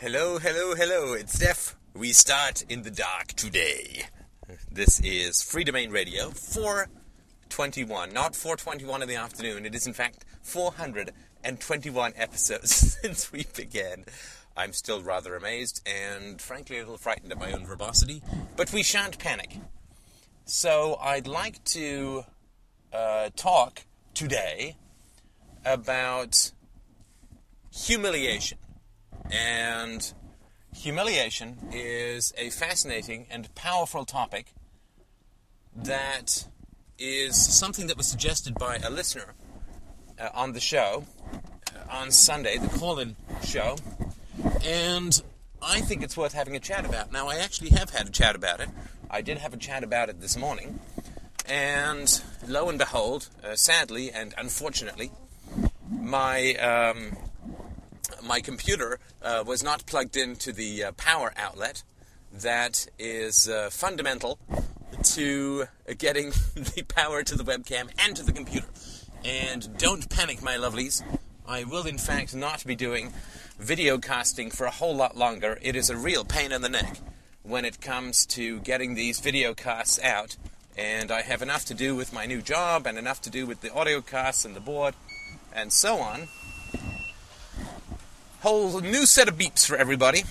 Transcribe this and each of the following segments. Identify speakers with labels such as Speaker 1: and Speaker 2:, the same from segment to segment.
Speaker 1: Hello, hello, hello. It's Steph. We start in the dark today. This is Freedomain Radio 421, not 421 in the afternoon. It is, in fact, 421 episodes since we began. I'm still rather amazed and, frankly, a little frightened at my own verbosity, but we shan't panic. So, I'd like to uh, talk today about humiliation. And humiliation is a fascinating and powerful topic that is something that was suggested by a listener uh, on the show uh, on Sunday, the call in show. And I think it's worth having a chat about. Now, I actually have had a chat about it. I did have a chat about it this morning. And lo and behold, uh, sadly and unfortunately, my um, my computer uh, was not plugged into the uh, power outlet that is uh, fundamental to getting the power to the webcam and to the computer. And don't panic, my lovelies. I will, in fact, not be doing video casting for a whole lot longer. It is a real pain in the neck when it comes to getting these video casts out. And I have enough to do with my new job and enough to do with the audio casts and the board and so on whole new set of beeps for everybody.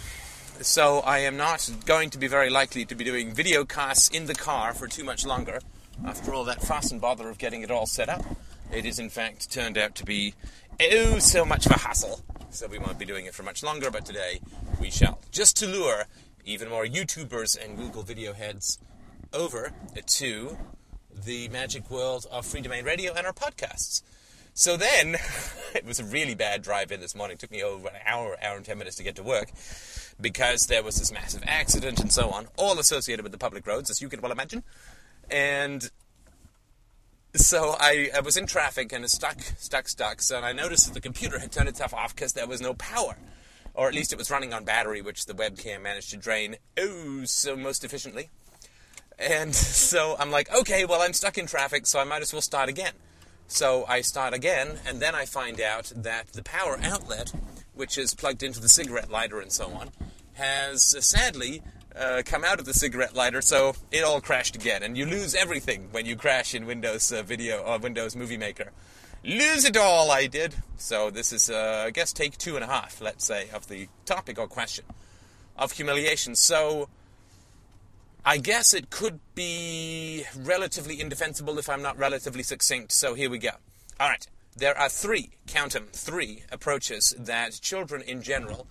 Speaker 1: So I am not going to be very likely to be doing video casts in the car for too much longer. After all that fuss and bother of getting it all set up, it is in fact turned out to be oh so much of a hassle. So we won't be doing it for much longer, but today we shall. Just to lure even more YouTubers and Google video heads over to the magic world of Freedomain Radio and our podcasts. So then, it was a really bad drive in this morning. It took me over an hour, hour and ten minutes to get to work because there was this massive accident and so on, all associated with the public roads, as you can well imagine. And so I, I was in traffic and stuck, stuck, stuck. So I noticed that the computer had turned itself off because there was no power. Or at least it was running on battery, which the webcam managed to drain oh so most efficiently. And so I'm like, okay, well, I'm stuck in traffic, so I might as well start again. So I start again, and then I find out that the power outlet, which is plugged into the cigarette lighter and so on, has uh, sadly uh, come out of the cigarette lighter, so it all crashed again. And you lose everything when you crash in Windows uh, Video or Windows Movie Maker. Lose it all, I did. So this is, uh, I guess, take two and a half, let's say, of the topic or question of humiliation. So I guess it could be relatively indefensible if I'm not relatively succinct, so here we go. All right, there are three, count them, three approaches that children in general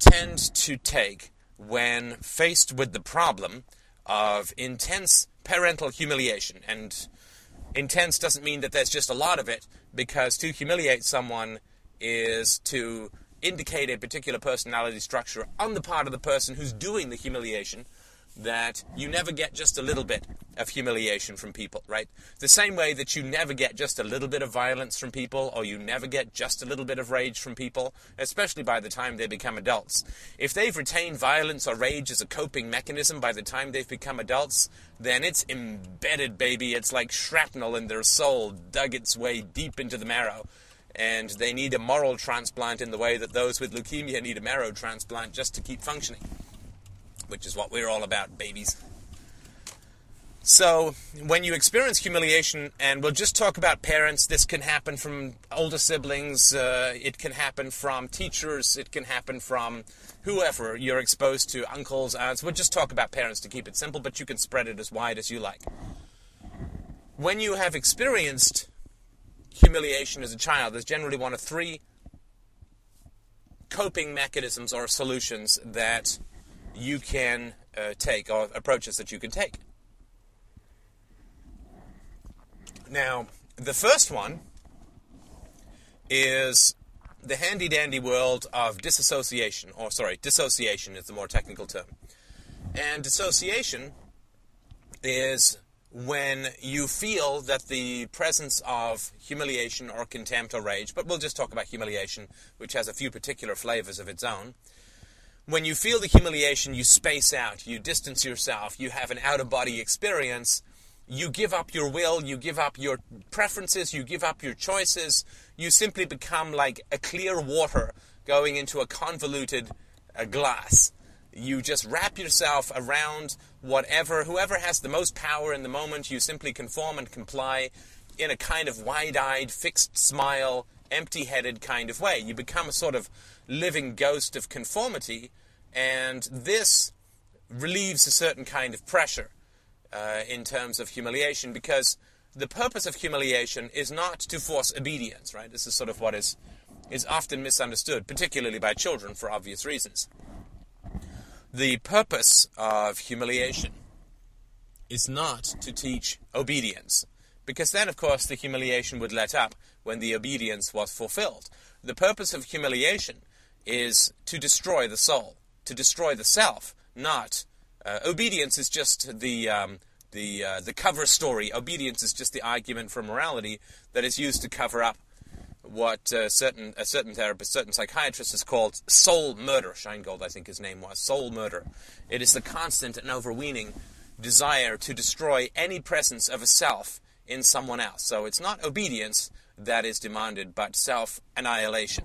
Speaker 1: tend to take when faced with the problem of intense parental humiliation. And intense doesn't mean that there's just a lot of it, because to humiliate someone is to indicate a particular personality structure on the part of the person who's doing the humiliation that you never get just a little bit of humiliation from people, right? The same way that you never get just a little bit of violence from people, or you never get just a little bit of rage from people, especially by the time they become adults. If they've retained violence or rage as a coping mechanism by the time they've become adults, then it's embedded, baby. It's like shrapnel in their soul, dug its way deep into the marrow. And they need a moral transplant in the way that those with leukemia need a marrow transplant just to keep functioning which is what we're all about, babies. So, when you experience humiliation, and we'll just talk about parents, this can happen from older siblings, uh, it can happen from teachers, it can happen from whoever you're exposed to, uncles, aunts. We'll just talk about parents to keep it simple, but you can spread it as wide as you like. When you have experienced humiliation as a child, there's generally one of three coping mechanisms or solutions that you can uh, take, or approaches that you can take. Now, the first one is the handy dandy world of disassociation, or sorry, dissociation is the more technical term. And dissociation is when you feel that the presence of humiliation or contempt or rage, but we'll just talk about humiliation, which has a few particular flavors of its own, when you feel the humiliation, you space out, you distance yourself, you have an out of body experience, you give up your will, you give up your preferences, you give up your choices, you simply become like a clear water going into a convoluted a glass. You just wrap yourself around whatever, whoever has the most power in the moment, you simply conform and comply in a kind of wide eyed, fixed smile, empty headed kind of way. You become a sort of living ghost of conformity, and this relieves a certain kind of pressure uh, in terms of humiliation because the purpose of humiliation is not to force obedience, right? This is sort of what is, is often misunderstood, particularly by children for obvious reasons. The purpose of humiliation is not to teach obedience, because then, of course, the humiliation would let up when the obedience was fulfilled. The purpose of humiliation is to destroy the soul, to destroy the self, not uh, obedience is just the um, the uh, the cover story. Obedience is just the argument for morality that is used to cover up what uh, certain a certain therapist, certain psychiatrist has called soul murder. Shengold, I think his name was soul murder. It is the constant and overweening desire to destroy any presence of a self in someone else. So it's not obedience that is demanded, but self annihilation.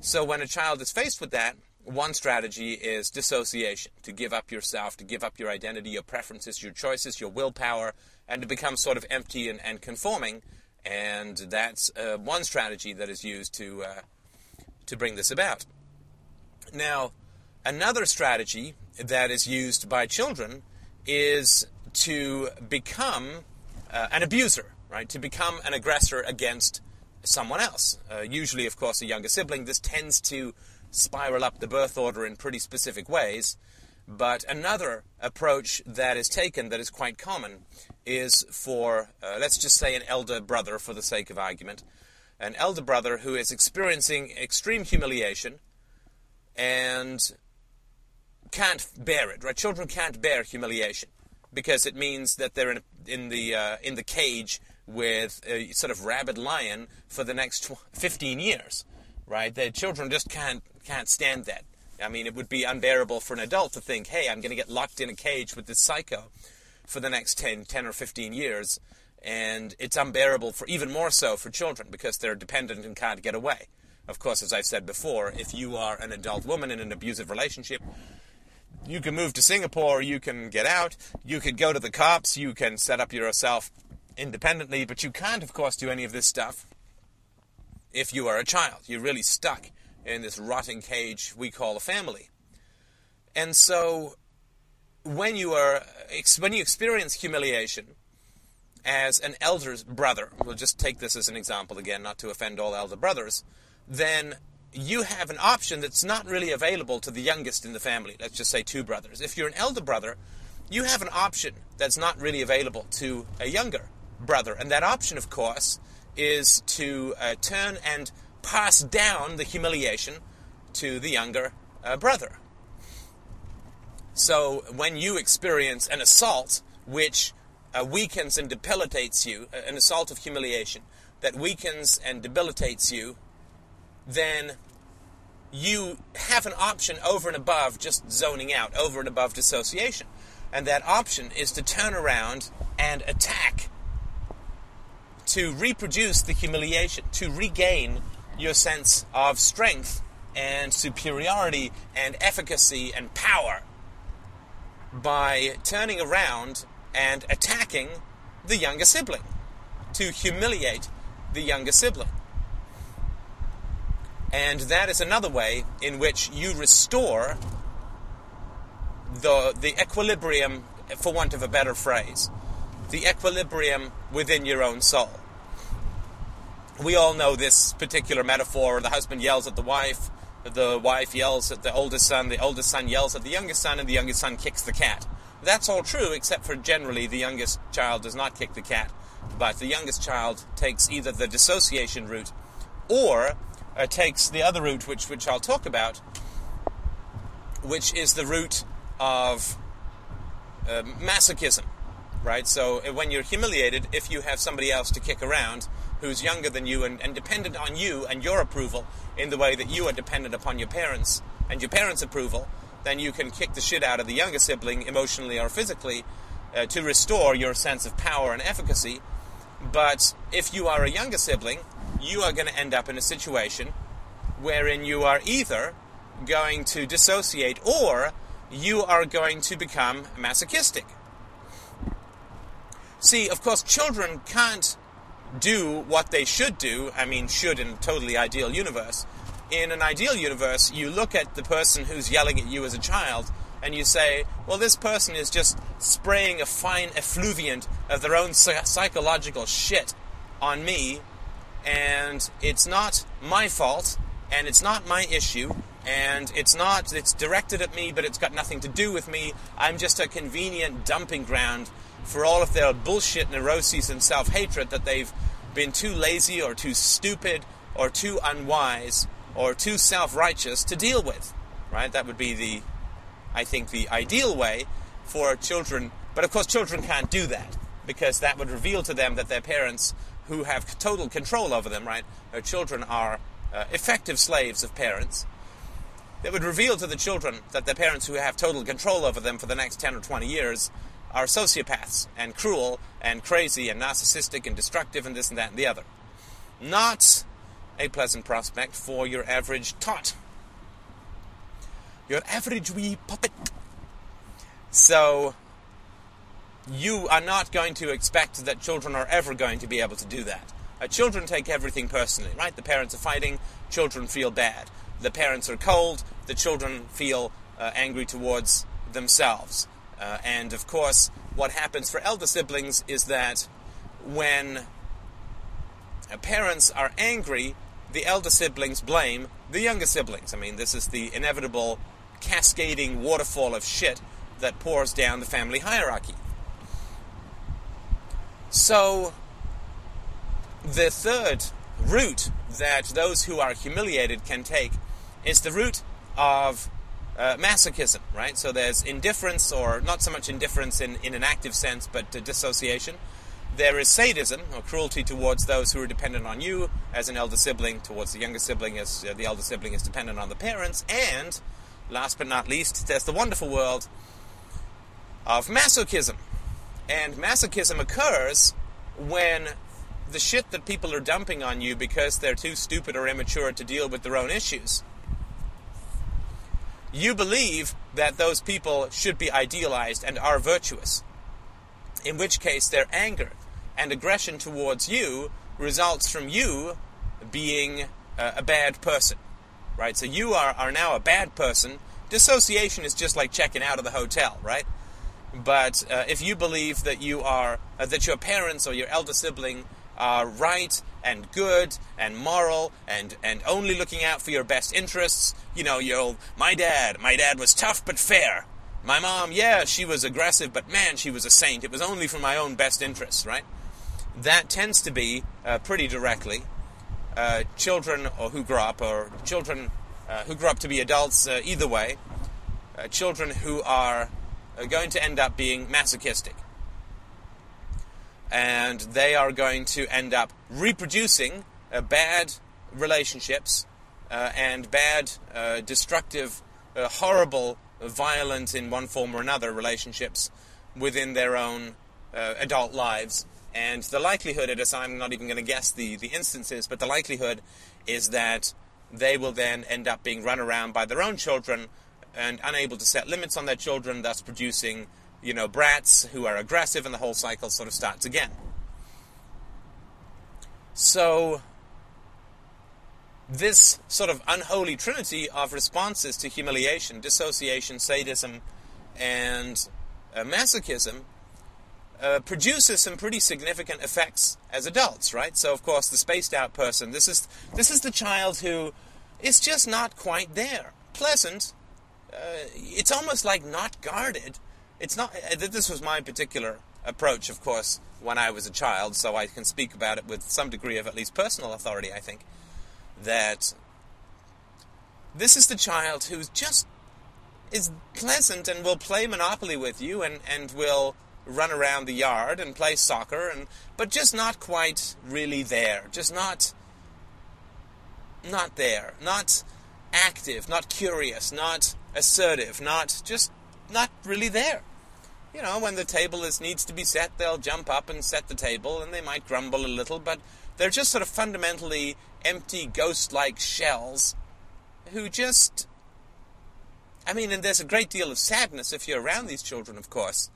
Speaker 1: So when a child is faced with that, one strategy is dissociation to give up yourself, to give up your identity, your preferences, your choices, your willpower, and to become sort of empty and, and conforming. And that's uh, one strategy that is used to, uh, to bring this about. Now, another strategy that is used by children is to become uh, an abuser, right? To become an aggressor against someone else. Uh, usually, of course, a younger sibling. This tends to spiral up the birth order in pretty specific ways. But another approach that is taken that is quite common is for, uh, let's just say, an elder brother for the sake of argument. An elder brother who is experiencing extreme humiliation and can't bear it, right? Children can't bear humiliation because it means that they're in, in the, uh, in the cage with a sort of rabid lion for the next 15 years, right? Their children just can't can't stand that. I mean, it would be unbearable for an adult to think, hey, I'm going to get locked in a cage with this psycho for the next 10, 10 or 15 years. And it's unbearable for even more so for children because they're dependent and can't get away. Of course, as I've said before, if you are an adult woman in an abusive relationship, you can move to Singapore, you can get out, you could go to the cops, you can set up yourself independently, but you can't, of course, do any of this stuff if you are a child. You're really stuck in this rotting cage we call a family. And so, when you are when you experience humiliation as an elder brother, we'll just take this as an example again, not to offend all elder brothers, then you have an option that's not really available to the youngest in the family. Let's just say two brothers. If you're an elder brother, you have an option that's not really available to a younger brother, and that option, of course, is to uh, turn and pass down the humiliation to the younger uh, brother. So when you experience an assault which uh, weakens and debilitates you, uh, an assault of humiliation that weakens and debilitates you, then you have an option over and above just zoning out, over and above dissociation. And that option is to turn around and attack, to reproduce the humiliation, to regain your sense of strength and superiority and efficacy and power by turning around and attacking the younger sibling, to humiliate the younger sibling. And that is another way in which you restore the, the equilibrium, for want of a better phrase, the equilibrium within your own soul we all know this particular metaphor. The husband yells at the wife, the wife yells at the oldest son, the oldest son yells at the youngest son, and the youngest son kicks the cat. That's all true, except for generally the youngest child does not kick the cat, but the youngest child takes either the dissociation route or uh, takes the other route, which, which I'll talk about, which is the route of uh, masochism, right? So uh, when you're humiliated, if you have somebody else to kick around, who's younger than you and, and dependent on you and your approval in the way that you are dependent upon your parents and your parents' approval, then you can kick the shit out of the younger sibling emotionally or physically uh, to restore your sense of power and efficacy. But if you are a younger sibling, you are going to end up in a situation wherein you are either going to dissociate or you are going to become masochistic. See, of course, children can't do what they should do. I mean, should in a totally ideal universe. In an ideal universe, you look at the person who's yelling at you as a child and you say, well, this person is just spraying a fine effluviant of their own psychological shit on me, and it's not my fault, and it's not my issue, and it's not, it's directed at me, but it's got nothing to do with me. I'm just a convenient dumping ground for all of their bullshit neuroses and self hatred that they've been too lazy or too stupid or too unwise or too self righteous to deal with. Right? That would be the, I think, the ideal way for children. But of course, children can't do that because that would reveal to them that their parents, who have total control over them, right? Their children are uh, effective slaves of parents. That would reveal to the children that their parents, who have total control over them for the next 10 or 20 years, are sociopaths and cruel and crazy and narcissistic and destructive and this and that and the other. Not a pleasant prospect for your average tot. Your average wee puppet. So, you are not going to expect that children are ever going to be able to do that. Uh, children take everything personally, right? The parents are fighting, children feel bad. The parents are cold, the children feel uh, angry towards themselves. Uh, and of course, what happens for elder siblings is that when parents are angry, the elder siblings blame the younger siblings. I mean, this is the inevitable cascading waterfall of shit that pours down the family hierarchy. So, the third route that those who are humiliated can take is the route of uh, masochism, right? So there's indifference, or not so much indifference in, in an active sense, but dissociation. There is sadism, or cruelty towards those who are dependent on you as an elder sibling, towards the younger sibling as uh, the elder sibling is dependent on the parents. And, last but not least, there's the wonderful world of masochism. And masochism occurs when the shit that people are dumping on you because they're too stupid or immature to deal with their own issues you believe that those people should be idealized and are virtuous. In which case, their anger and aggression towards you results from you being a, a bad person. Right? So you are, are now a bad person. Dissociation is just like checking out of the hotel, right? But uh, if you believe that you are, uh, that your parents or your elder sibling are right and good and moral and, and only looking out for your best interests. You know, you'll, my dad, my dad was tough but fair. My mom, yeah, she was aggressive, but man, she was a saint. It was only for my own best interests, right? That tends to be uh, pretty directly uh, children or who grow up, or children uh, who grow up to be adults, uh, either way, uh, children who are uh, going to end up being masochistic and they are going to end up reproducing uh, bad relationships uh, and bad, uh, destructive, uh, horrible, violent in one form or another relationships within their own uh, adult lives. And the likelihood is, I'm not even going to guess the, the instances, but the likelihood is that they will then end up being run around by their own children and unable to set limits on their children, thus producing you know, brats who are aggressive, and the whole cycle sort of starts again. So, this sort of unholy trinity of responses to humiliation, dissociation, sadism, and uh, masochism uh, produces some pretty significant effects as adults, right? So, of course, the spaced out person, this is, this is the child who is just not quite there. Pleasant, uh, it's almost like not guarded, it's not. Uh, this was my particular approach, of course, when I was a child, so I can speak about it with some degree of at least personal authority. I think that this is the child who's just is pleasant and will play Monopoly with you and, and will run around the yard and play soccer and but just not quite really there. Just not not there. Not active, not curious, not assertive, not just not really there. You know, when the table is needs to be set, they'll jump up and set the table, and they might grumble a little, but they're just sort of fundamentally empty, ghost-like shells who just I mean, and there's a great deal of sadness if you're around these children, of course.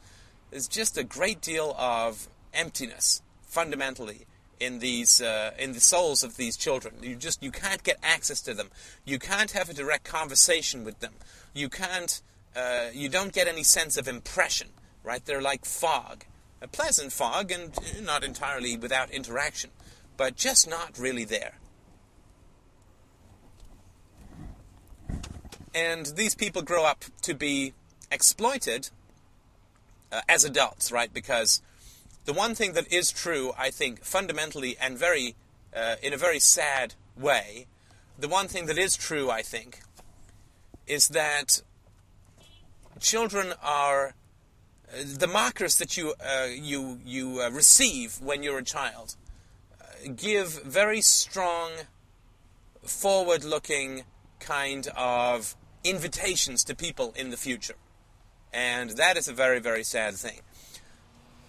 Speaker 1: There's just a great deal of emptiness, fundamentally, in these uh, in the souls of these children. You just you can't get access to them. You can't have a direct conversation with them. You can't. Uh, you don't get any sense of impression. Right? They're like fog, a pleasant fog, and not entirely without interaction, but just not really there. And these people grow up to be exploited uh, as adults, right? Because the one thing that is true, I think, fundamentally and very, uh, in a very sad way, the one thing that is true, I think, is that children are the markers that you uh, you you uh, receive when you're a child uh, give very strong, forward-looking kind of invitations to people in the future. And that is a very, very sad thing.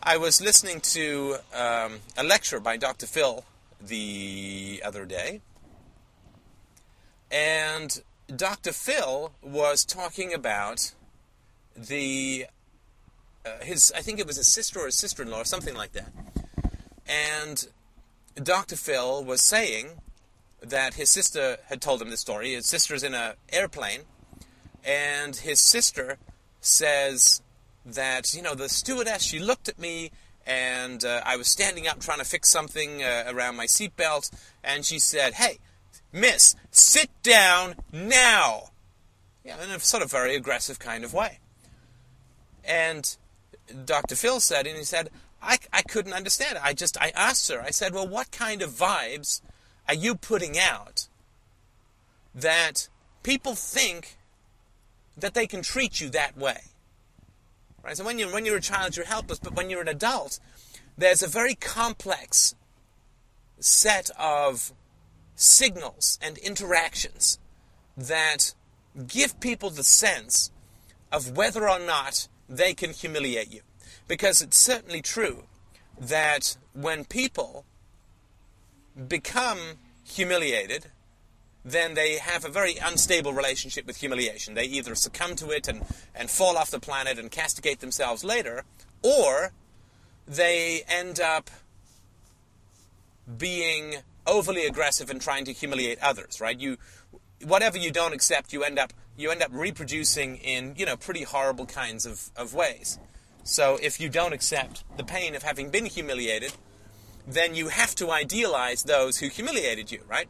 Speaker 1: I was listening to um, a lecture by Dr. Phil the other day, and Dr. Phil was talking about the uh, his I think it was a sister or a sister-in-law or something like that, and Dr. Phil was saying that his sister had told him the story. His sister's in an airplane, and his sister says that, you know, the stewardess, she looked at me, and uh, I was standing up trying to fix something uh, around my seatbelt, and she said, Hey, miss, sit down now! Yeah, in a sort of very aggressive kind of way. And Dr. Phil said, and he said, I, I couldn't understand it. I just, I asked her, I said, well, what kind of vibes are you putting out that people think that they can treat you that way? Right? So when you're, when you're a child, you're helpless, but when you're an adult, there's a very complex set of signals and interactions that give people the sense of whether or not they can humiliate you. Because it's certainly true that when people become humiliated, then they have a very unstable relationship with humiliation. They either succumb to it and, and fall off the planet and castigate themselves later, or they end up being overly aggressive and trying to humiliate others, right? You whatever you don't accept, you end up you end up reproducing in, you know, pretty horrible kinds of, of ways. So if you don't accept the pain of having been humiliated, then you have to idealize those who humiliated you, right?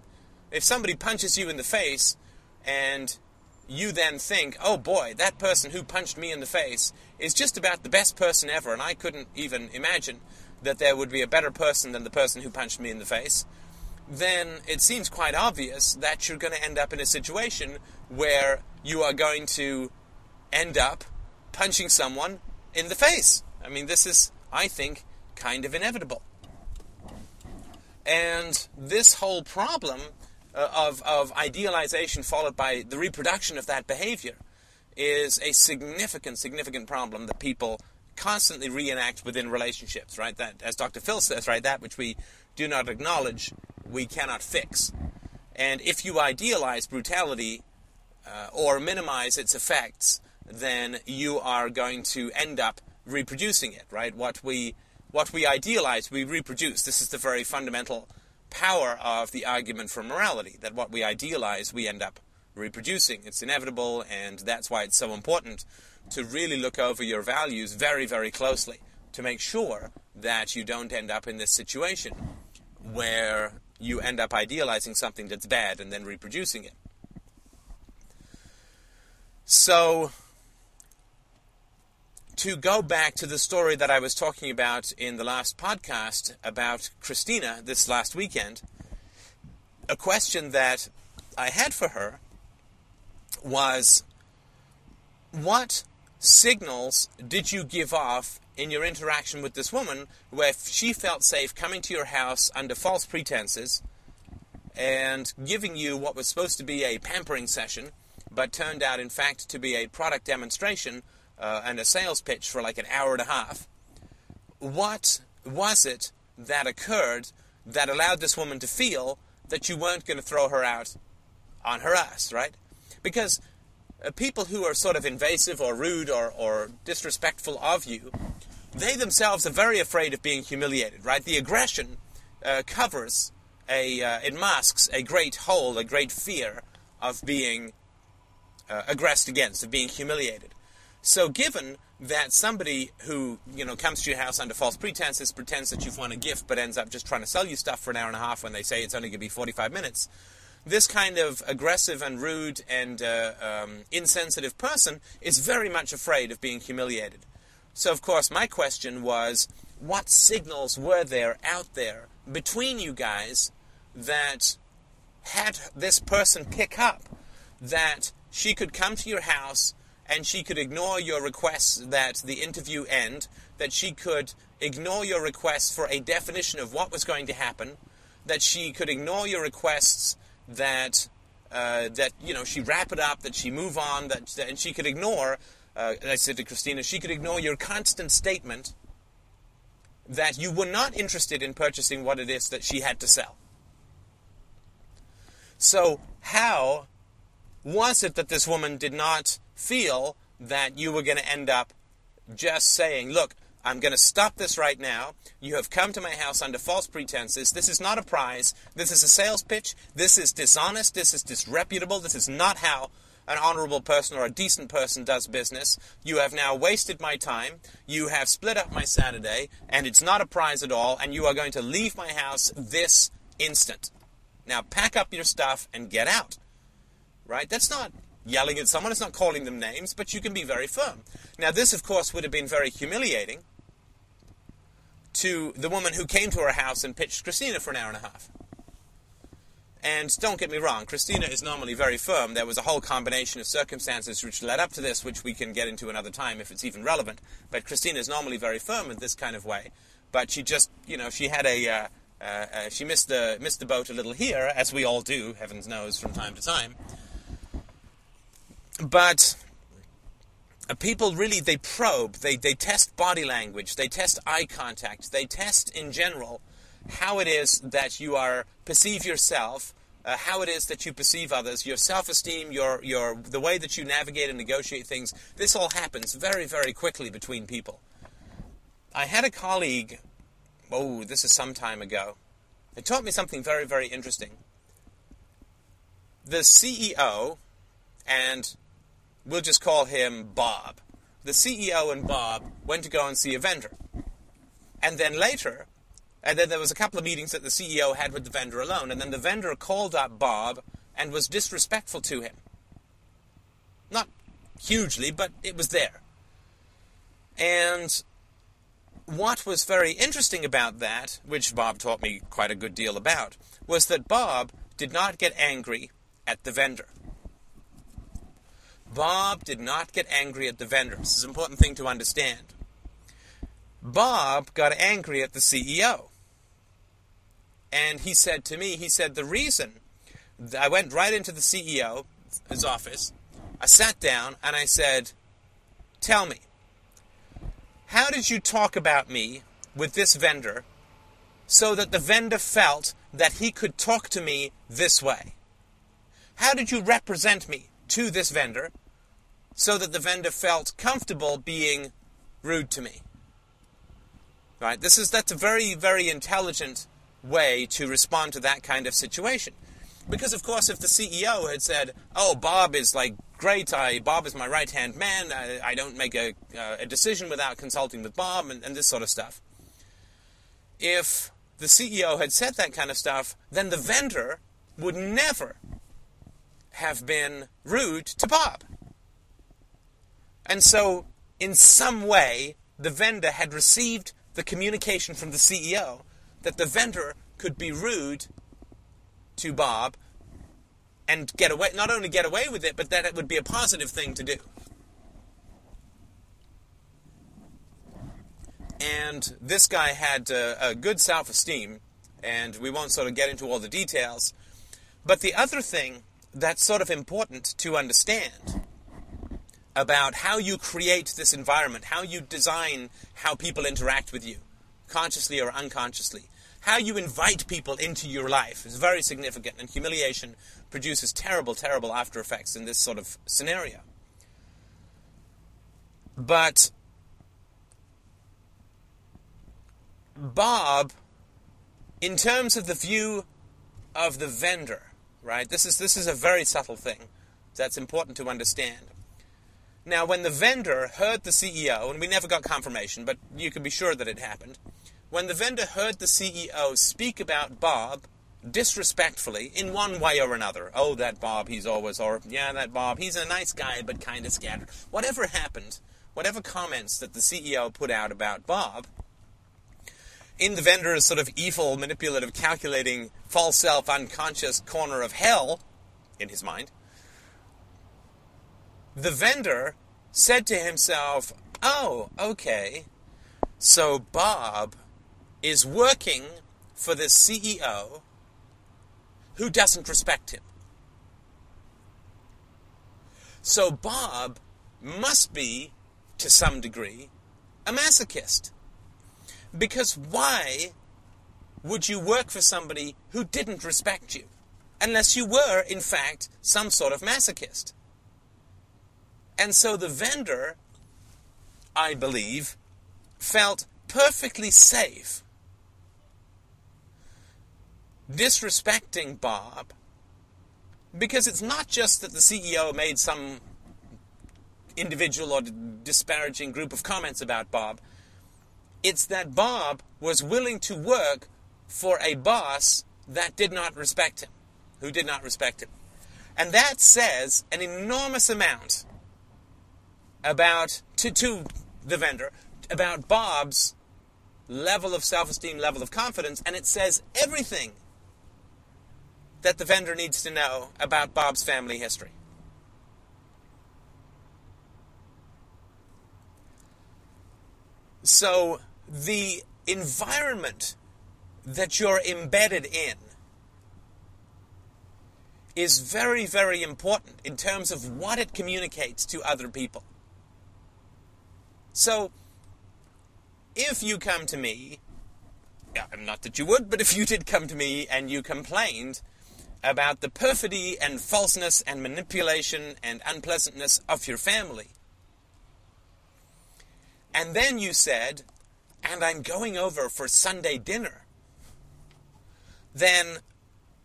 Speaker 1: If somebody punches you in the face and you then think, oh boy, that person who punched me in the face is just about the best person ever, and I couldn't even imagine that there would be a better person than the person who punched me in the face, then it seems quite obvious that you're going to end up in a situation where you are going to end up punching someone in the face. I mean, this is, I think, kind of inevitable. And this whole problem uh, of, of idealization followed by the reproduction of that behavior is a significant, significant problem that people constantly reenact within relationships, right? That, as Dr. Phil says, right, that which we do not acknowledge, we cannot fix. And if you idealize brutality uh, or minimize its effects, then you are going to end up reproducing it, right? What we what we idealize, we reproduce. This is the very fundamental power of the argument for morality that what we idealize, we end up reproducing. It's inevitable, and that's why it's so important to really look over your values very, very closely to make sure that you don't end up in this situation where you end up idealizing something that's bad and then reproducing it. So, to go back to the story that I was talking about in the last podcast about Christina this last weekend, a question that I had for her was what signals did you give off in your interaction with this woman where she felt safe coming to your house under false pretenses and giving you what was supposed to be a pampering session but turned out in fact to be a product demonstration uh, and a sales pitch for like an hour and a half. What was it that occurred that allowed this woman to feel that you weren't going to throw her out on her ass, right? Because uh, people who are sort of invasive or rude or, or disrespectful of you, they themselves are very afraid of being humiliated, right? The aggression uh, covers a, uh, it masks a great hole, a great fear of being uh, aggressed against, of being humiliated. So, given that somebody who you know comes to your house under false pretenses, pretends that you've won a gift, but ends up just trying to sell you stuff for an hour and a half when they say it's only going to be 45 minutes, this kind of aggressive and rude and uh, um, insensitive person is very much afraid of being humiliated. So, of course, my question was what signals were there out there between you guys that had this person pick up that she could come to your house and she could ignore your requests that the interview end, that she could ignore your requests for a definition of what was going to happen, that she could ignore your requests that uh, that you know she wrap it up, that she move on, that, and she could ignore. Uh, I said to Christina, she could ignore your constant statement that you were not interested in purchasing what it is that she had to sell. So how was it that this woman did not feel that you were going to end up just saying, look, I'm going to stop this right now. You have come to my house under false pretenses. This is not a prize. This is a sales pitch. This is dishonest. This is disreputable. This is not how an honorable person or a decent person does business. You have now wasted my time. You have split up my Saturday, and it's not a prize at all, and you are going to leave my house this instant. Now pack up your stuff and get out. Right? That's not yelling at someone, it's not calling them names, but you can be very firm. Now, this, of course, would have been very humiliating to the woman who came to her house and pitched Christina for an hour and a half. And don't get me wrong, Christina is normally very firm. There was a whole combination of circumstances which led up to this, which we can get into another time if it's even relevant. But Christina is normally very firm in this kind of way. But she just, you know, she had a, uh, uh, uh, she missed the missed the boat a little here, as we all do, heavens knows, from time to time. But uh, people really they probe, they they test body language, they test eye contact, they test in general how it is that you are perceive yourself, uh, how it is that you perceive others, your self-esteem, your your the way that you navigate and negotiate things. This all happens very very quickly between people. I had a colleague oh, this is some time ago. It taught me something very, very interesting. The CEO, and we'll just call him Bob, the CEO and Bob went to go and see a vendor. And then later, and then there was a couple of meetings that the CEO had with the vendor alone, and then the vendor called up Bob and was disrespectful to him. Not hugely, but it was there. And what was very interesting about that, which Bob taught me quite a good deal about, was that Bob did not get angry at the vendor. Bob did not get angry at the vendor. This is an important thing to understand. Bob got angry at the CEO. And he said to me, he said, the reason I went right into the CEO's office, I sat down and I said, Tell me, how did you talk about me with this vendor so that the vendor felt that he could talk to me this way? How did you represent me to this vendor so that the vendor felt comfortable being rude to me? Right? This is that's a very very intelligent way to respond to that kind of situation. Because of course if the CEO had said, "Oh, Bob is like great. I Bob is my right hand man. I, I, don't make a, uh, a decision without consulting with Bob and, and this sort of stuff. If the CEO had said that kind of stuff, then the vendor would never have been rude to Bob. And so, in some way, the vendor had received the communication from the CEO that the vendor could be rude to Bob and get away, not only get away with it, but that it would be a positive thing to do. And this guy had uh, a good self esteem, and we won't sort of get into all the details. But the other thing that's sort of important to understand about how you create this environment, how you design how people interact with you, consciously or unconsciously, how you invite people into your life is very significant, and humiliation produces terrible, terrible after effects in this sort of scenario. But Bob, in terms of the view of the vendor, right? This is this is a very subtle thing that's important to understand. Now, when the vendor heard the CEO, and we never got confirmation, but you can be sure that it happened, when the vendor heard the CEO speak about Bob disrespectfully in one way or another, oh, that Bob, he's always, or yeah, that Bob, he's a nice guy, but kind of scattered. Whatever happened, whatever comments that the CEO put out about Bob, in the vendor's sort of evil, manipulative, calculating, false self, unconscious corner of hell, in his mind, the vendor said to himself, Oh, okay, so Bob is working for the CEO who doesn't respect him. So Bob must be, to some degree, a masochist. Because why would you work for somebody who didn't respect you? Unless you were, in fact, some sort of masochist. And so the vendor, I believe, felt perfectly safe disrespecting Bob because it's not just that the CEO made some individual or disparaging group of comments about Bob. It's that Bob was willing to work for a boss that did not respect him, who did not respect him. And that says an enormous amount about, to, to the vendor, about Bob's level of self esteem, level of confidence, and it says everything that the vendor needs to know about Bob's family history. So, the environment that you're embedded in is very, very important in terms of what it communicates to other people. So, if you come to me, not that you would, but if you did come to me and you complained about the perfidy and falseness and manipulation and unpleasantness of your family, and then you said, and I'm going over for Sunday dinner, then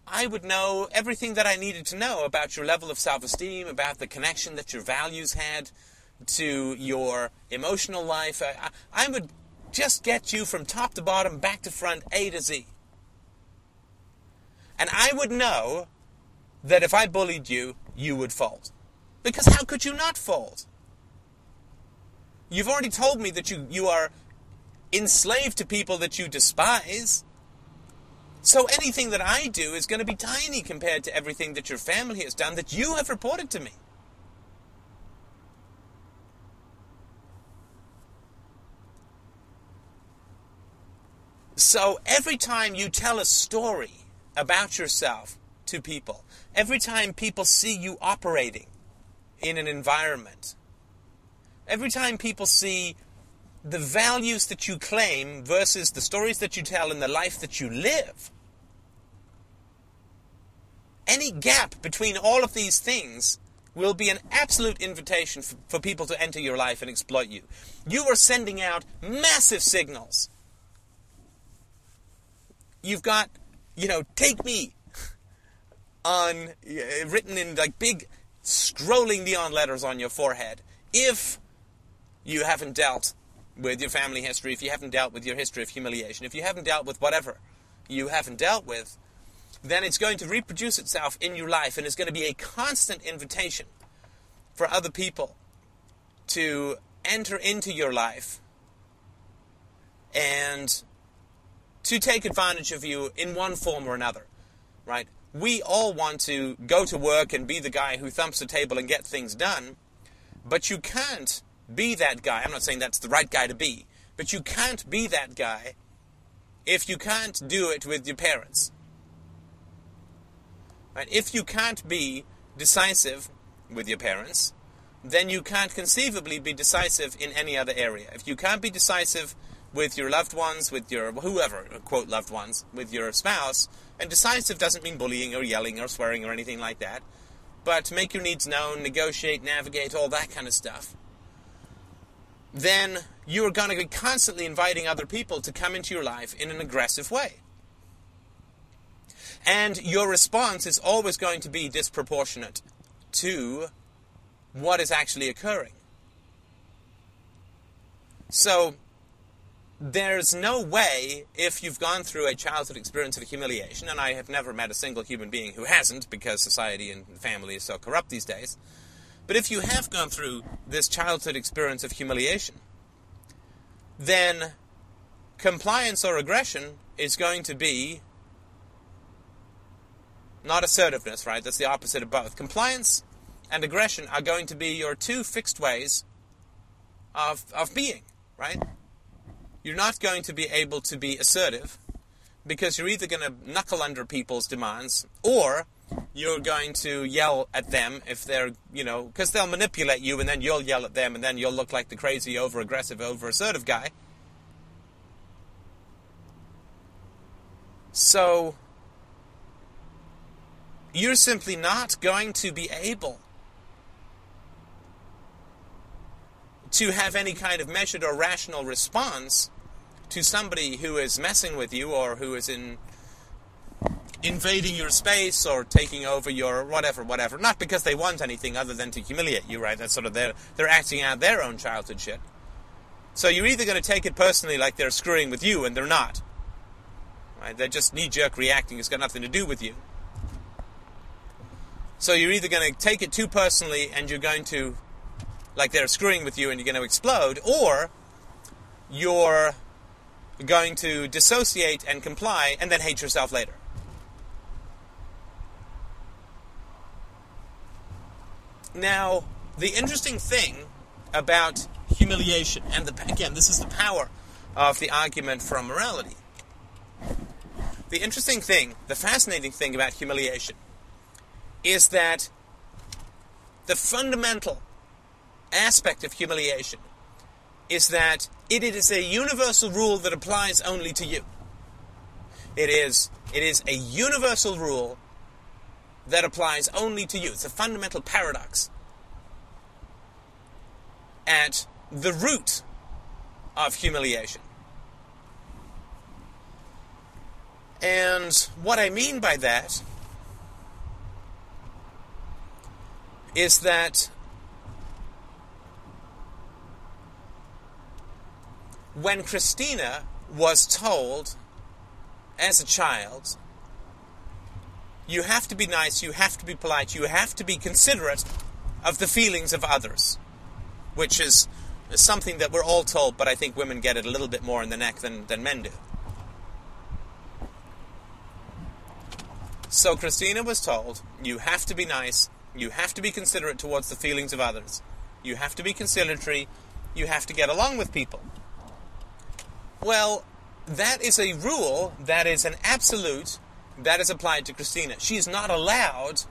Speaker 1: I would know everything that I needed to know about your level of self esteem, about the connection that your values had to your emotional life. I, I, would just get you from top to bottom, back to front, A to Z. And I would know that if I bullied you, you would fold. Because how could you not fold? You've already told me that you, you are enslaved to people that you despise. So anything that I do is going to be tiny compared to everything that your family has done that you have reported to me. So every time you tell a story about yourself to people, every time people see you operating in an environment, every time people see the values that you claim versus the stories that you tell and the life that you live, any gap between all of these things will be an absolute invitation for, for, people to enter your life and exploit you. You are sending out massive signals you've got, you know, take me on uh, written in like big scrolling neon letters on your forehead. If you haven't dealt with your family history, if you haven't dealt with your history of humiliation, if you haven't dealt with whatever you haven't dealt with, then it's going to reproduce itself in your life and it's going to be a constant invitation for other people to enter into your life and to take advantage of you in one form or another, right? We all want to go to work and be the guy who thumps the table and get things done, but you can't be that guy. I'm not saying that's the right guy to be, but you can't be that guy if you can't do it with your parents. Right? If you can't be decisive with your parents, then you can't conceivably be decisive in any other area. If you can't be decisive with your loved ones, with your whoever, quote, loved ones, with your spouse. And decisive doesn't mean bullying or yelling or swearing or anything like that, but make your needs known, negotiate, navigate, all that kind of stuff. then you're going to be constantly inviting other people to come into your life in an aggressive way. And your response is always going to be disproportionate to what is actually occurring. So, there's no way, if you've gone through a childhood experience of humiliation, and I have never met a single human being who hasn't, because society and family is so corrupt these days, but if you have gone through this childhood experience of humiliation, then compliance or aggression is going to be not assertiveness, right? That's the opposite of both. Compliance and aggression are going to be your two fixed ways of, of being, right? You're not going to be able to be assertive because you're either going to knuckle under people's demands or you're going to yell at them if they're, you know, because they'll manipulate you and then you'll yell at them and then you'll look like the crazy, over aggressive, over assertive guy. So, you're simply not going to be able to have any kind of measured or rational response to somebody who is messing with you or who is in invading your space or taking over your whatever, whatever. Not because they want anything other than to humiliate you, right? That's sort of their they're acting out their own childhood shit. So you're either going to take it personally, like they're screwing with you, and they're not. Right? They're just knee-jerk reacting. It's got nothing to do with you. So you're either going to take it too personally, and you're going to, like they're screwing with you, and you're going to explode, or you're going to dissociate and comply, and then hate yourself later. Now, the interesting thing about humiliation, and the, again, this is the power of the argument from morality. The interesting thing, the fascinating thing about humiliation, is that the fundamental aspect of humiliation is that it is a universal rule that applies only to you. It is, it is a universal rule that applies only to you. It's a fundamental paradox. At the root of humiliation. And what I mean by that is that when Christina was told as a child you have to be nice, you have to be polite, you have to be considerate of the feelings of others, which is something that we're all told, but I think women get it a little bit more in the neck than, than men do. So Christina was told, you have to be nice, you have to be considerate towards the feelings of others, you have to be conciliatory, you have to get along with people. Well, that is a rule that is an absolute that is applied to Christina. She is not allowed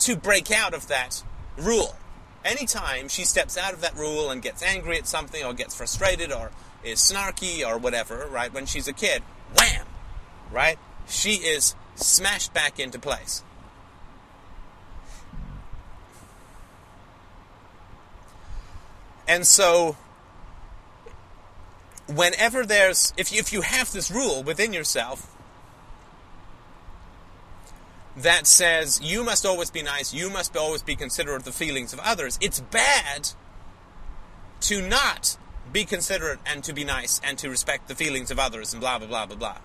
Speaker 1: to break out of that rule. Anytime she steps out of that rule and gets angry at something or gets frustrated or is snarky or whatever, right, when she's a kid, wham, right, she is smashed back into place. And so, whenever there's, if you, if you have this rule within yourself, that says you must always be nice, you must always be considerate of the feelings of others. It's bad to not be considerate and to be nice and to respect the feelings of others and blah blah blah blah blah.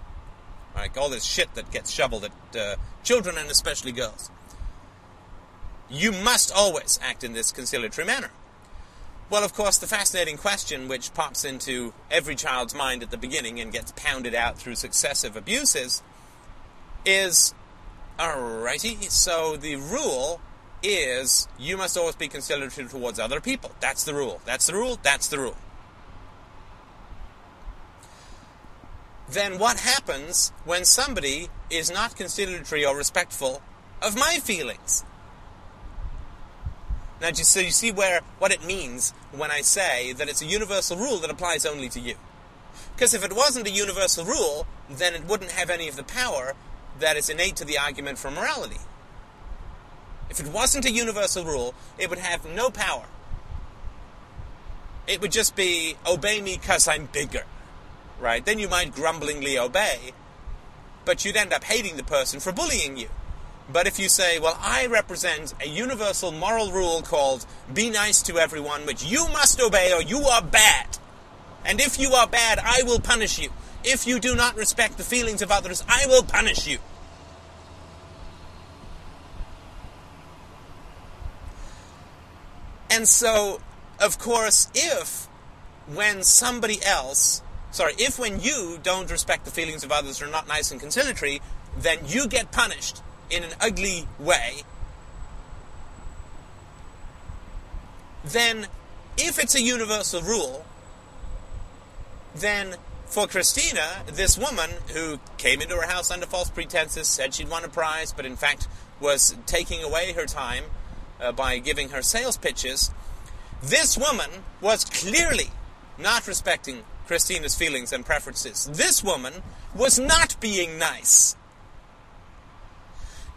Speaker 1: Like all this shit that gets shoveled at uh, children and especially girls. You must always act in this conciliatory manner. Well, of course, the fascinating question which pops into every child's mind at the beginning and gets pounded out through successive abuses is Alrighty, so the rule is you must always be considerate towards other people. That's the rule. That's the rule. That's the rule. Then what happens when somebody is not considerate or respectful of my feelings? Now, so you see where what it means when I say that it's a universal rule that applies only to you. Because if it wasn't a universal rule, then it wouldn't have any of the power that is innate to the argument for morality. If it wasn't a universal rule, it would have no power. it would just be obey me because I'm bigger, right? Then you might grumblingly obey, but you'd end up hating the person for bullying you. But if you say, well, I represent a universal moral rule called be nice to everyone, which you must obey or you are bad. And if you are bad, I will punish you. If you do not respect the feelings of others, I will punish you. And so, of course, if when somebody else, sorry, if when you don't respect the feelings of others or are not nice and conciliatory, then you get punished in an ugly way, then if it's a universal rule, then for Christina, this woman who came into her house under false pretenses, said she'd won a prize, but in fact was taking away her time uh, by giving her sales pitches, this woman was clearly not respecting Christina's feelings and preferences. This woman was not being nice.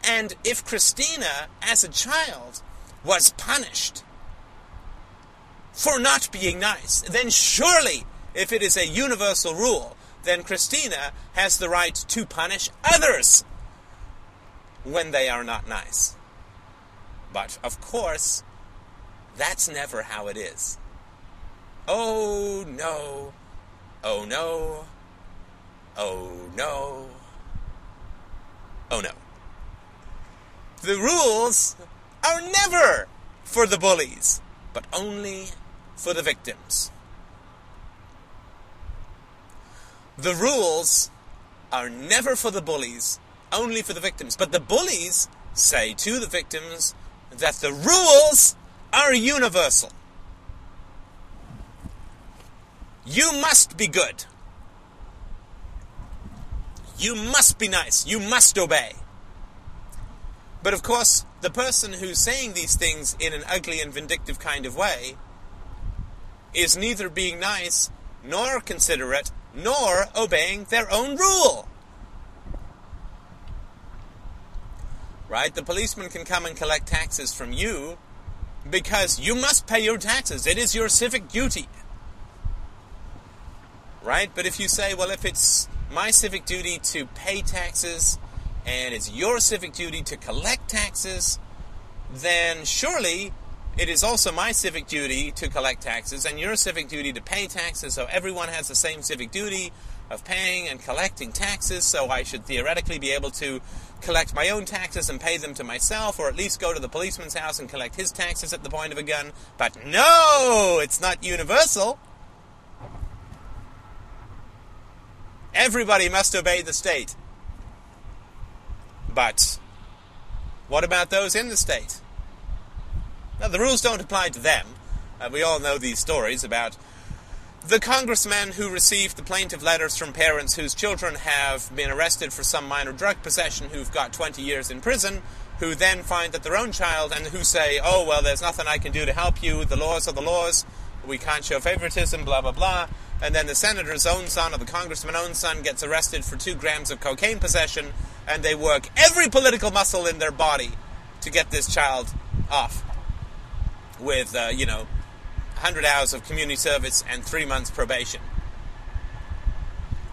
Speaker 1: And if Christina, as a child, was punished for not being nice, then surely, if it is a universal rule, then Christina has the right to punish others when they are not nice. But, of course, that's never how it is. Oh no, oh no, oh no, oh no. The rules are never for the bullies, but only for the victims. The rules are never for the bullies, only for the victims. But the bullies say to the victims that the rules are universal. You must be good. You must be nice. You must obey. But of course, the person who's saying these things in an ugly and vindictive kind of way is neither being nice, nor considerate, nor obeying their own rule. Right? The policeman can come and collect taxes from you because you must pay your taxes. It is your civic duty. Right? But if you say, well, if it's my civic duty to pay taxes, and it's your civic duty to collect taxes, then surely it is also my civic duty to collect taxes and your civic duty to pay taxes. So everyone has the same civic duty of paying and collecting taxes. So I should theoretically be able to collect my own taxes and pay them to myself, or at least go to the policeman's house and collect his taxes at the point of a gun. But no, it's not universal. Everybody must obey the state. But what about those in the state? Now, the rules don't apply to them. Uh, we all know these stories about the congressmen who received the plaintive letters from parents whose children have been arrested for some minor drug possession who've got 20 years in prison, who then find that their own child and who say, oh, well, there's nothing I can do to help you, the laws are the laws, we can't show favoritism, blah, blah, blah. And then the senator's own son or the congressman's own son gets arrested for two grams of cocaine possession, and they work every political muscle in their body to get this child off with, uh, you know, 100 hours of community service and three months probation.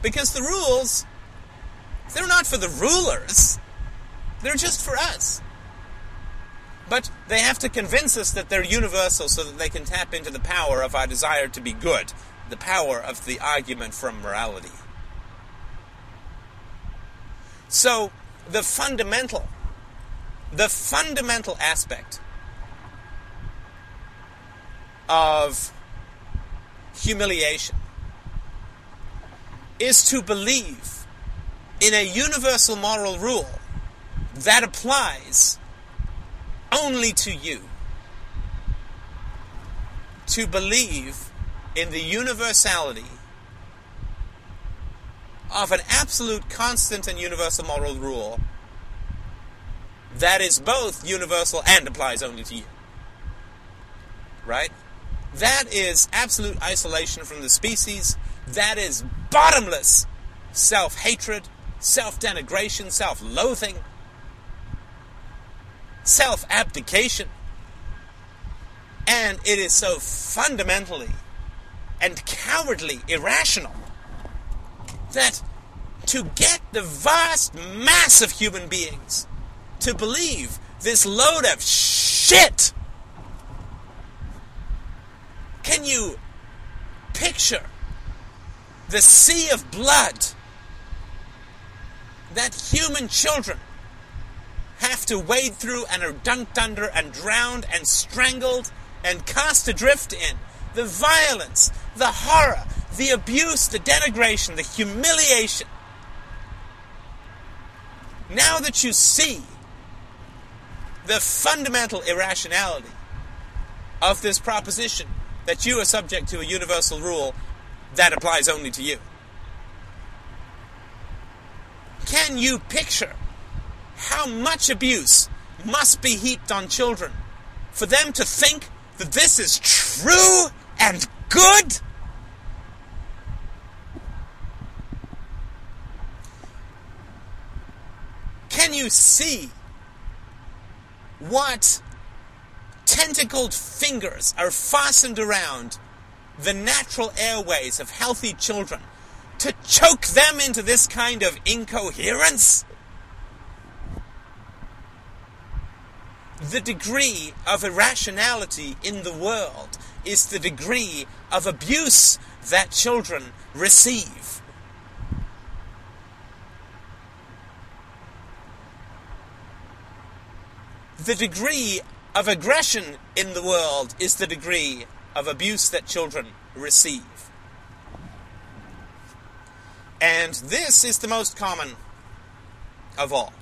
Speaker 1: Because the rules, they're not for the rulers, they're just for us. But they have to convince us that they're universal so that they can tap into the power of our desire to be good, the power of the argument from morality. So, the fundamental, the fundamental aspect of humiliation is to believe in a universal moral rule that applies only to you. To believe in the universality of an absolute constant and universal moral rule that is both universal and applies only to you. Right? That is absolute isolation from the species. That is bottomless self hatred, self denigration, self loathing, self abdication. And it is so fundamentally and cowardly irrational that to get the vast mass of human beings to believe this load of shit. Can you picture the sea of blood that human children have to wade through and are dunked under and drowned and strangled and cast adrift in? The violence, the horror, the abuse, the denigration, the humiliation. Now that you see the fundamental irrationality of this proposition that you are subject to a universal rule that applies only to you. Can you picture how much abuse must be heaped on children for them to think that this is true and good? Can you see what tentacled fingers are fastened around the natural airways of healthy children to choke them into this kind of incoherence? The degree of irrationality in the world is the degree of abuse that children receive. The degree of aggression in the world is the degree of abuse that children receive. And this is the most common of all.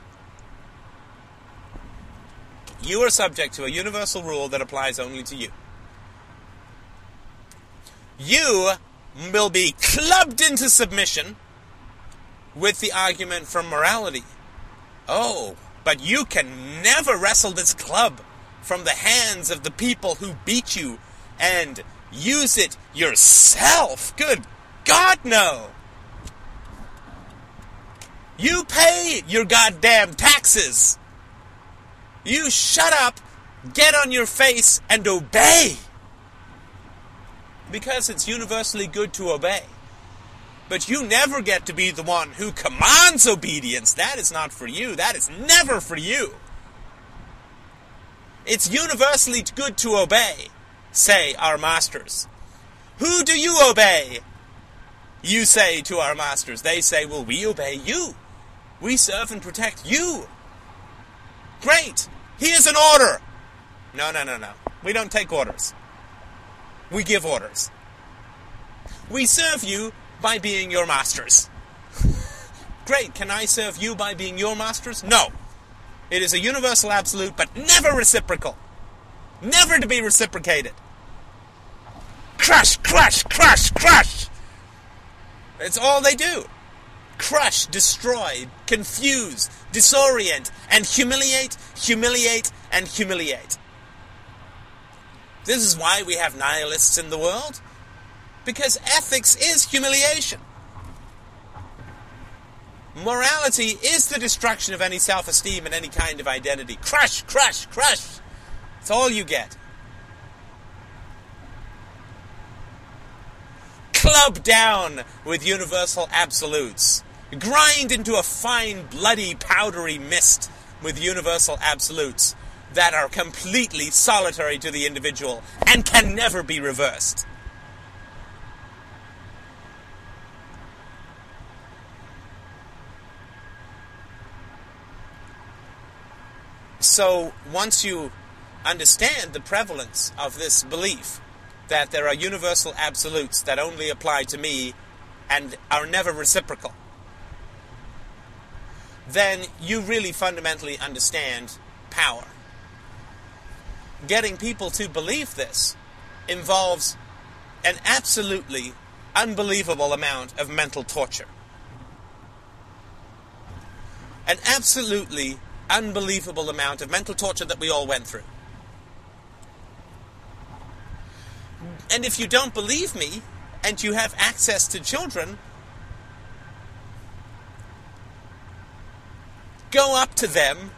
Speaker 1: You are subject to a universal rule that applies only to you. You will be clubbed into submission with the argument from morality. Oh, but you can never wrestle this club from the hands of the people who beat you and use it yourself. Good God, no. You pay your goddamn taxes. You shut up, get on your face, and obey. Because it's universally good to obey. But you never get to be the one who commands obedience. That is not for you. That is never for you. It's universally good to obey, say our masters. Who do you obey? You say to our masters. They say, Well, we obey you. We serve and protect you. Great. Here's an order. No, no, no, no. We don't take orders. We give orders. We serve you by being your masters. Great, can I serve you by being your masters? No. It is a universal absolute, but never reciprocal. Never to be reciprocated. Crush, crush, crush, crush! It's all they do. Crush, destroy, confuse, disorient, and humiliate, humiliate, and humiliate. This is why we have nihilists in the world. Because ethics is humiliation. Morality is the destruction of any self esteem and any kind of identity. Crush, crush, crush. It's all you get. Club down with universal absolutes. Grind into a fine, bloody, powdery mist with universal absolutes that are completely solitary to the individual and can never be reversed. So once you understand the prevalence of this belief that there are universal absolutes that only apply to me and are never reciprocal, then you really fundamentally understand power. Getting people to believe this involves an absolutely unbelievable amount of mental torture. An absolutely unbelievable amount of mental torture that we all went through. And if you don't believe me, and you have access to children, go up to them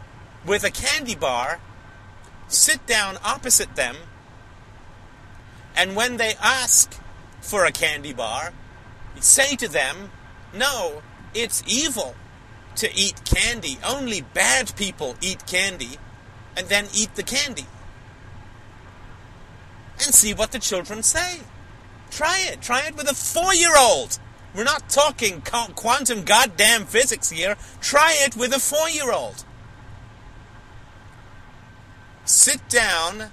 Speaker 1: with a candy bar, sit down opposite them, and when they ask for a candy bar. Say to them, no, it's evil to eat candy. Only bad people eat candy and then eat the candy. And see what the children say. Try it. Try it with a four year old. We're not talking quantum goddamn physics here. Try it with a four year old. Sit down,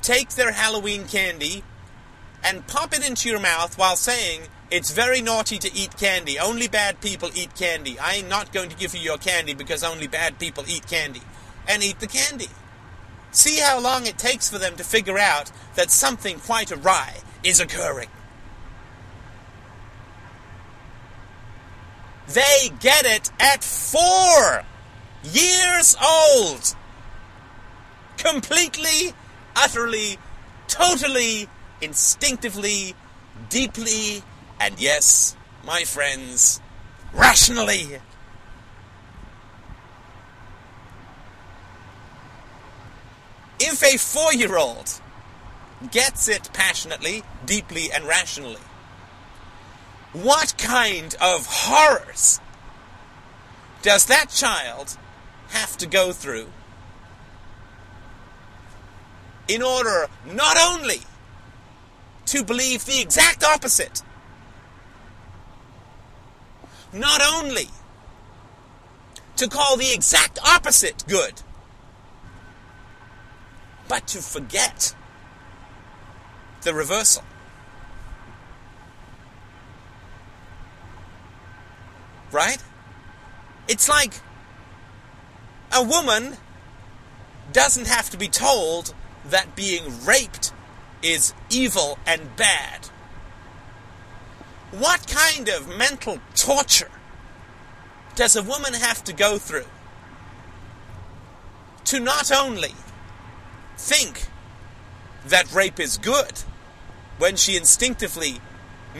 Speaker 1: take their Halloween candy, and pop it into your mouth while saying, It's very naughty to eat candy. Only bad people eat candy. I am not going to give you your candy because only bad people eat candy. And eat the candy. See how long it takes for them to figure out that something quite awry is occurring. They get it at four years old. Completely, utterly, totally instinctively, deeply, and yes, my friends, rationally. If a four year old gets it passionately, deeply, and rationally, what kind of horrors does that child have to go through in order not only to believe the exact opposite. Not only to call the exact opposite good, but to forget the reversal. Right? It's like a woman doesn't have to be told that being raped is evil and bad. What kind of mental torture does a woman have to go through to not only think that rape is good when she instinctively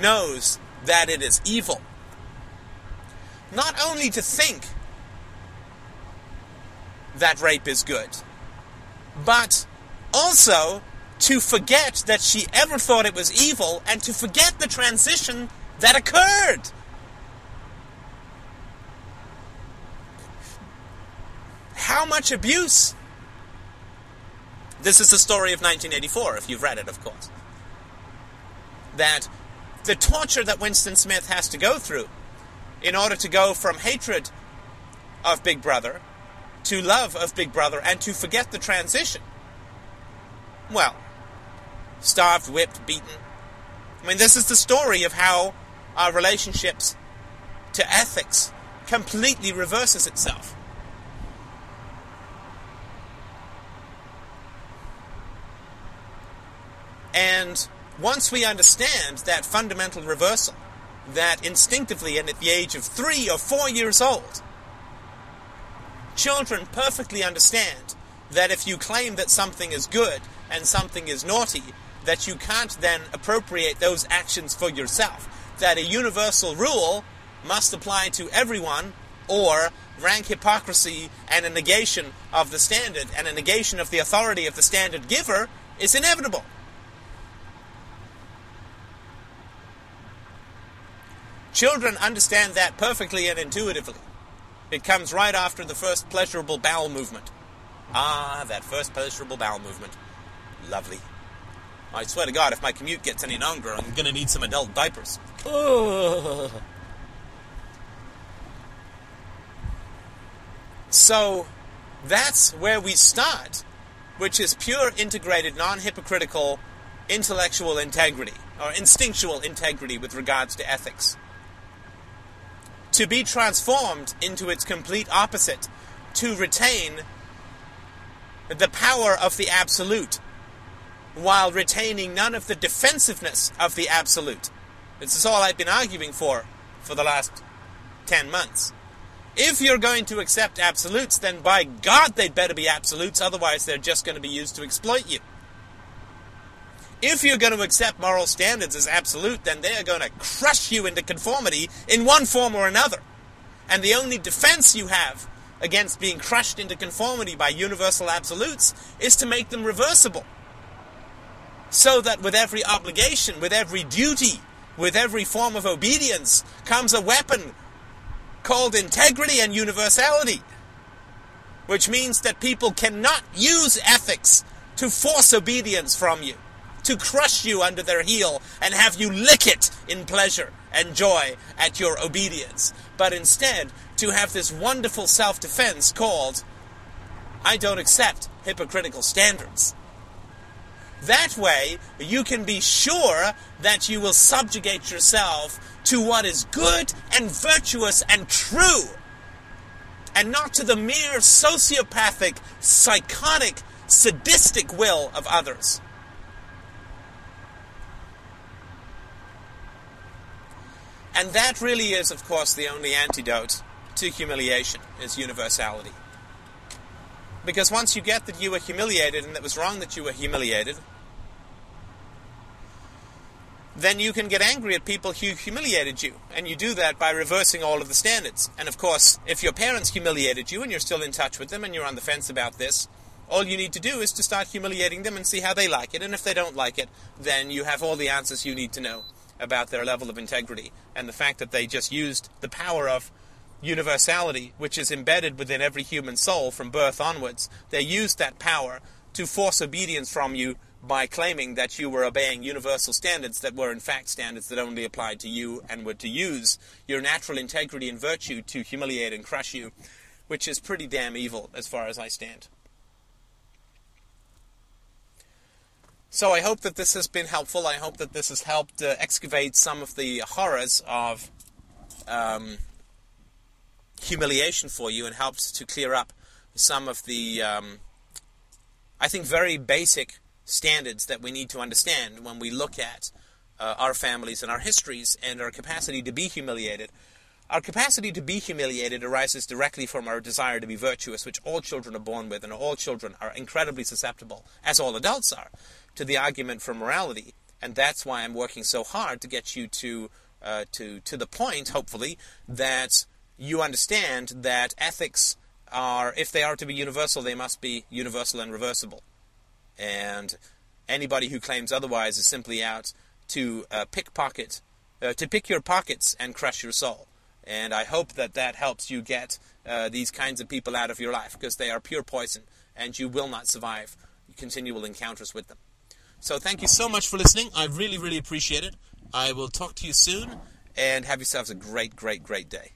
Speaker 1: knows that it is evil? Not only to think that rape is good, but also to forget that she ever thought it was evil and to forget the transition that occurred. How much abuse? This is the story of 1984, if you've read it, of course. That the torture that Winston Smith has to go through in order to go from hatred of Big Brother to love of Big Brother and to forget the transition. Well, starved, whipped, beaten. I mean, this is the story of how our relationships to ethics completely reverses itself. And once we understand that fundamental reversal, that instinctively and at the age of three or four years old, children perfectly understand that if you claim that something is good and something is naughty, that you can't then appropriate those actions for yourself. That a universal rule must apply to everyone, or rank hypocrisy and a negation of the standard and a negation of the authority of the standard giver is inevitable. Children understand that perfectly and intuitively. It comes right after the first pleasurable bowel movement. Ah, that first pleasurable bowel movement. Lovely. I swear to God, if my commute gets any longer, I'm going to need some adult diapers. Ugh. So, that's where we start, which is pure integrated, non hypocritical intellectual integrity, or instinctual integrity with regards to ethics. To be transformed into its complete opposite, to retain the power of the absolute while retaining none of the defensiveness of the absolute. This is all I've been arguing for for the last 10 months. If you're going to accept absolutes, then by God they'd better be absolutes, otherwise they're just going to be used to exploit you. If you're going to accept moral standards as absolute, then they are going to crush you into conformity in one form or another. And the only defense you have against being crushed into conformity by universal absolutes is to make them reversible so that with every obligation, with every duty, with every form of obedience comes a weapon called integrity and universality, which means that people cannot use ethics to force obedience from you, to crush you under their heel and have you lick it in pleasure and joy at your obedience, but instead to have this wonderful self defense called I don't accept hypocritical standards. That way, you can be sure that you will subjugate yourself to what is good and virtuous and true, and not to the mere sociopathic, psychotic, sadistic will of others. And that really is, of course, the only antidote to humiliation, is universality. Because once you get that you were humiliated and it was wrong that you were humiliated, then you can get angry at people who humiliated you. And you do that by reversing all of the standards. And of course, if your parents humiliated you and you're still in touch with them and you're on the fence about this, all you need to do is to start humiliating them and see how they like it. And if they don't like it, then you have all the answers you need to know about their level of integrity and the fact that they just used the power of universality, which is embedded within every human soul from birth onwards. They used that power to force obedience from you by claiming that you were obeying universal standards that were in fact standards that only applied to you and were to use your natural integrity and virtue to humiliate and crush you, which is pretty damn evil as far as I stand. So I hope that this has been helpful. I hope that this has helped uh, excavate some of the horrors of um, humiliation for you and helps to clear up some of the, um, I think, very basic standards that we need to understand when we look at uh, our families and our histories and our capacity to be humiliated. Our capacity to be humiliated arises directly from our desire to be virtuous, which all children are born with, and all children are incredibly susceptible, as all adults are, to the argument for morality. And that's why I'm working so hard to get you to uh, to to the point, hopefully, that you understand that ethics are, if they are to be universal, they must be universal and reversible. And anybody who claims otherwise is simply out to uh, pickpocket, uh, to pick your pockets and crush your soul. And I hope that that helps you get uh, these kinds of people out of your life because they are pure poison and you will not survive continual encounters with them. So thank you so much for listening. I really, really appreciate it. I will talk to you soon and have yourselves a great, great, great day.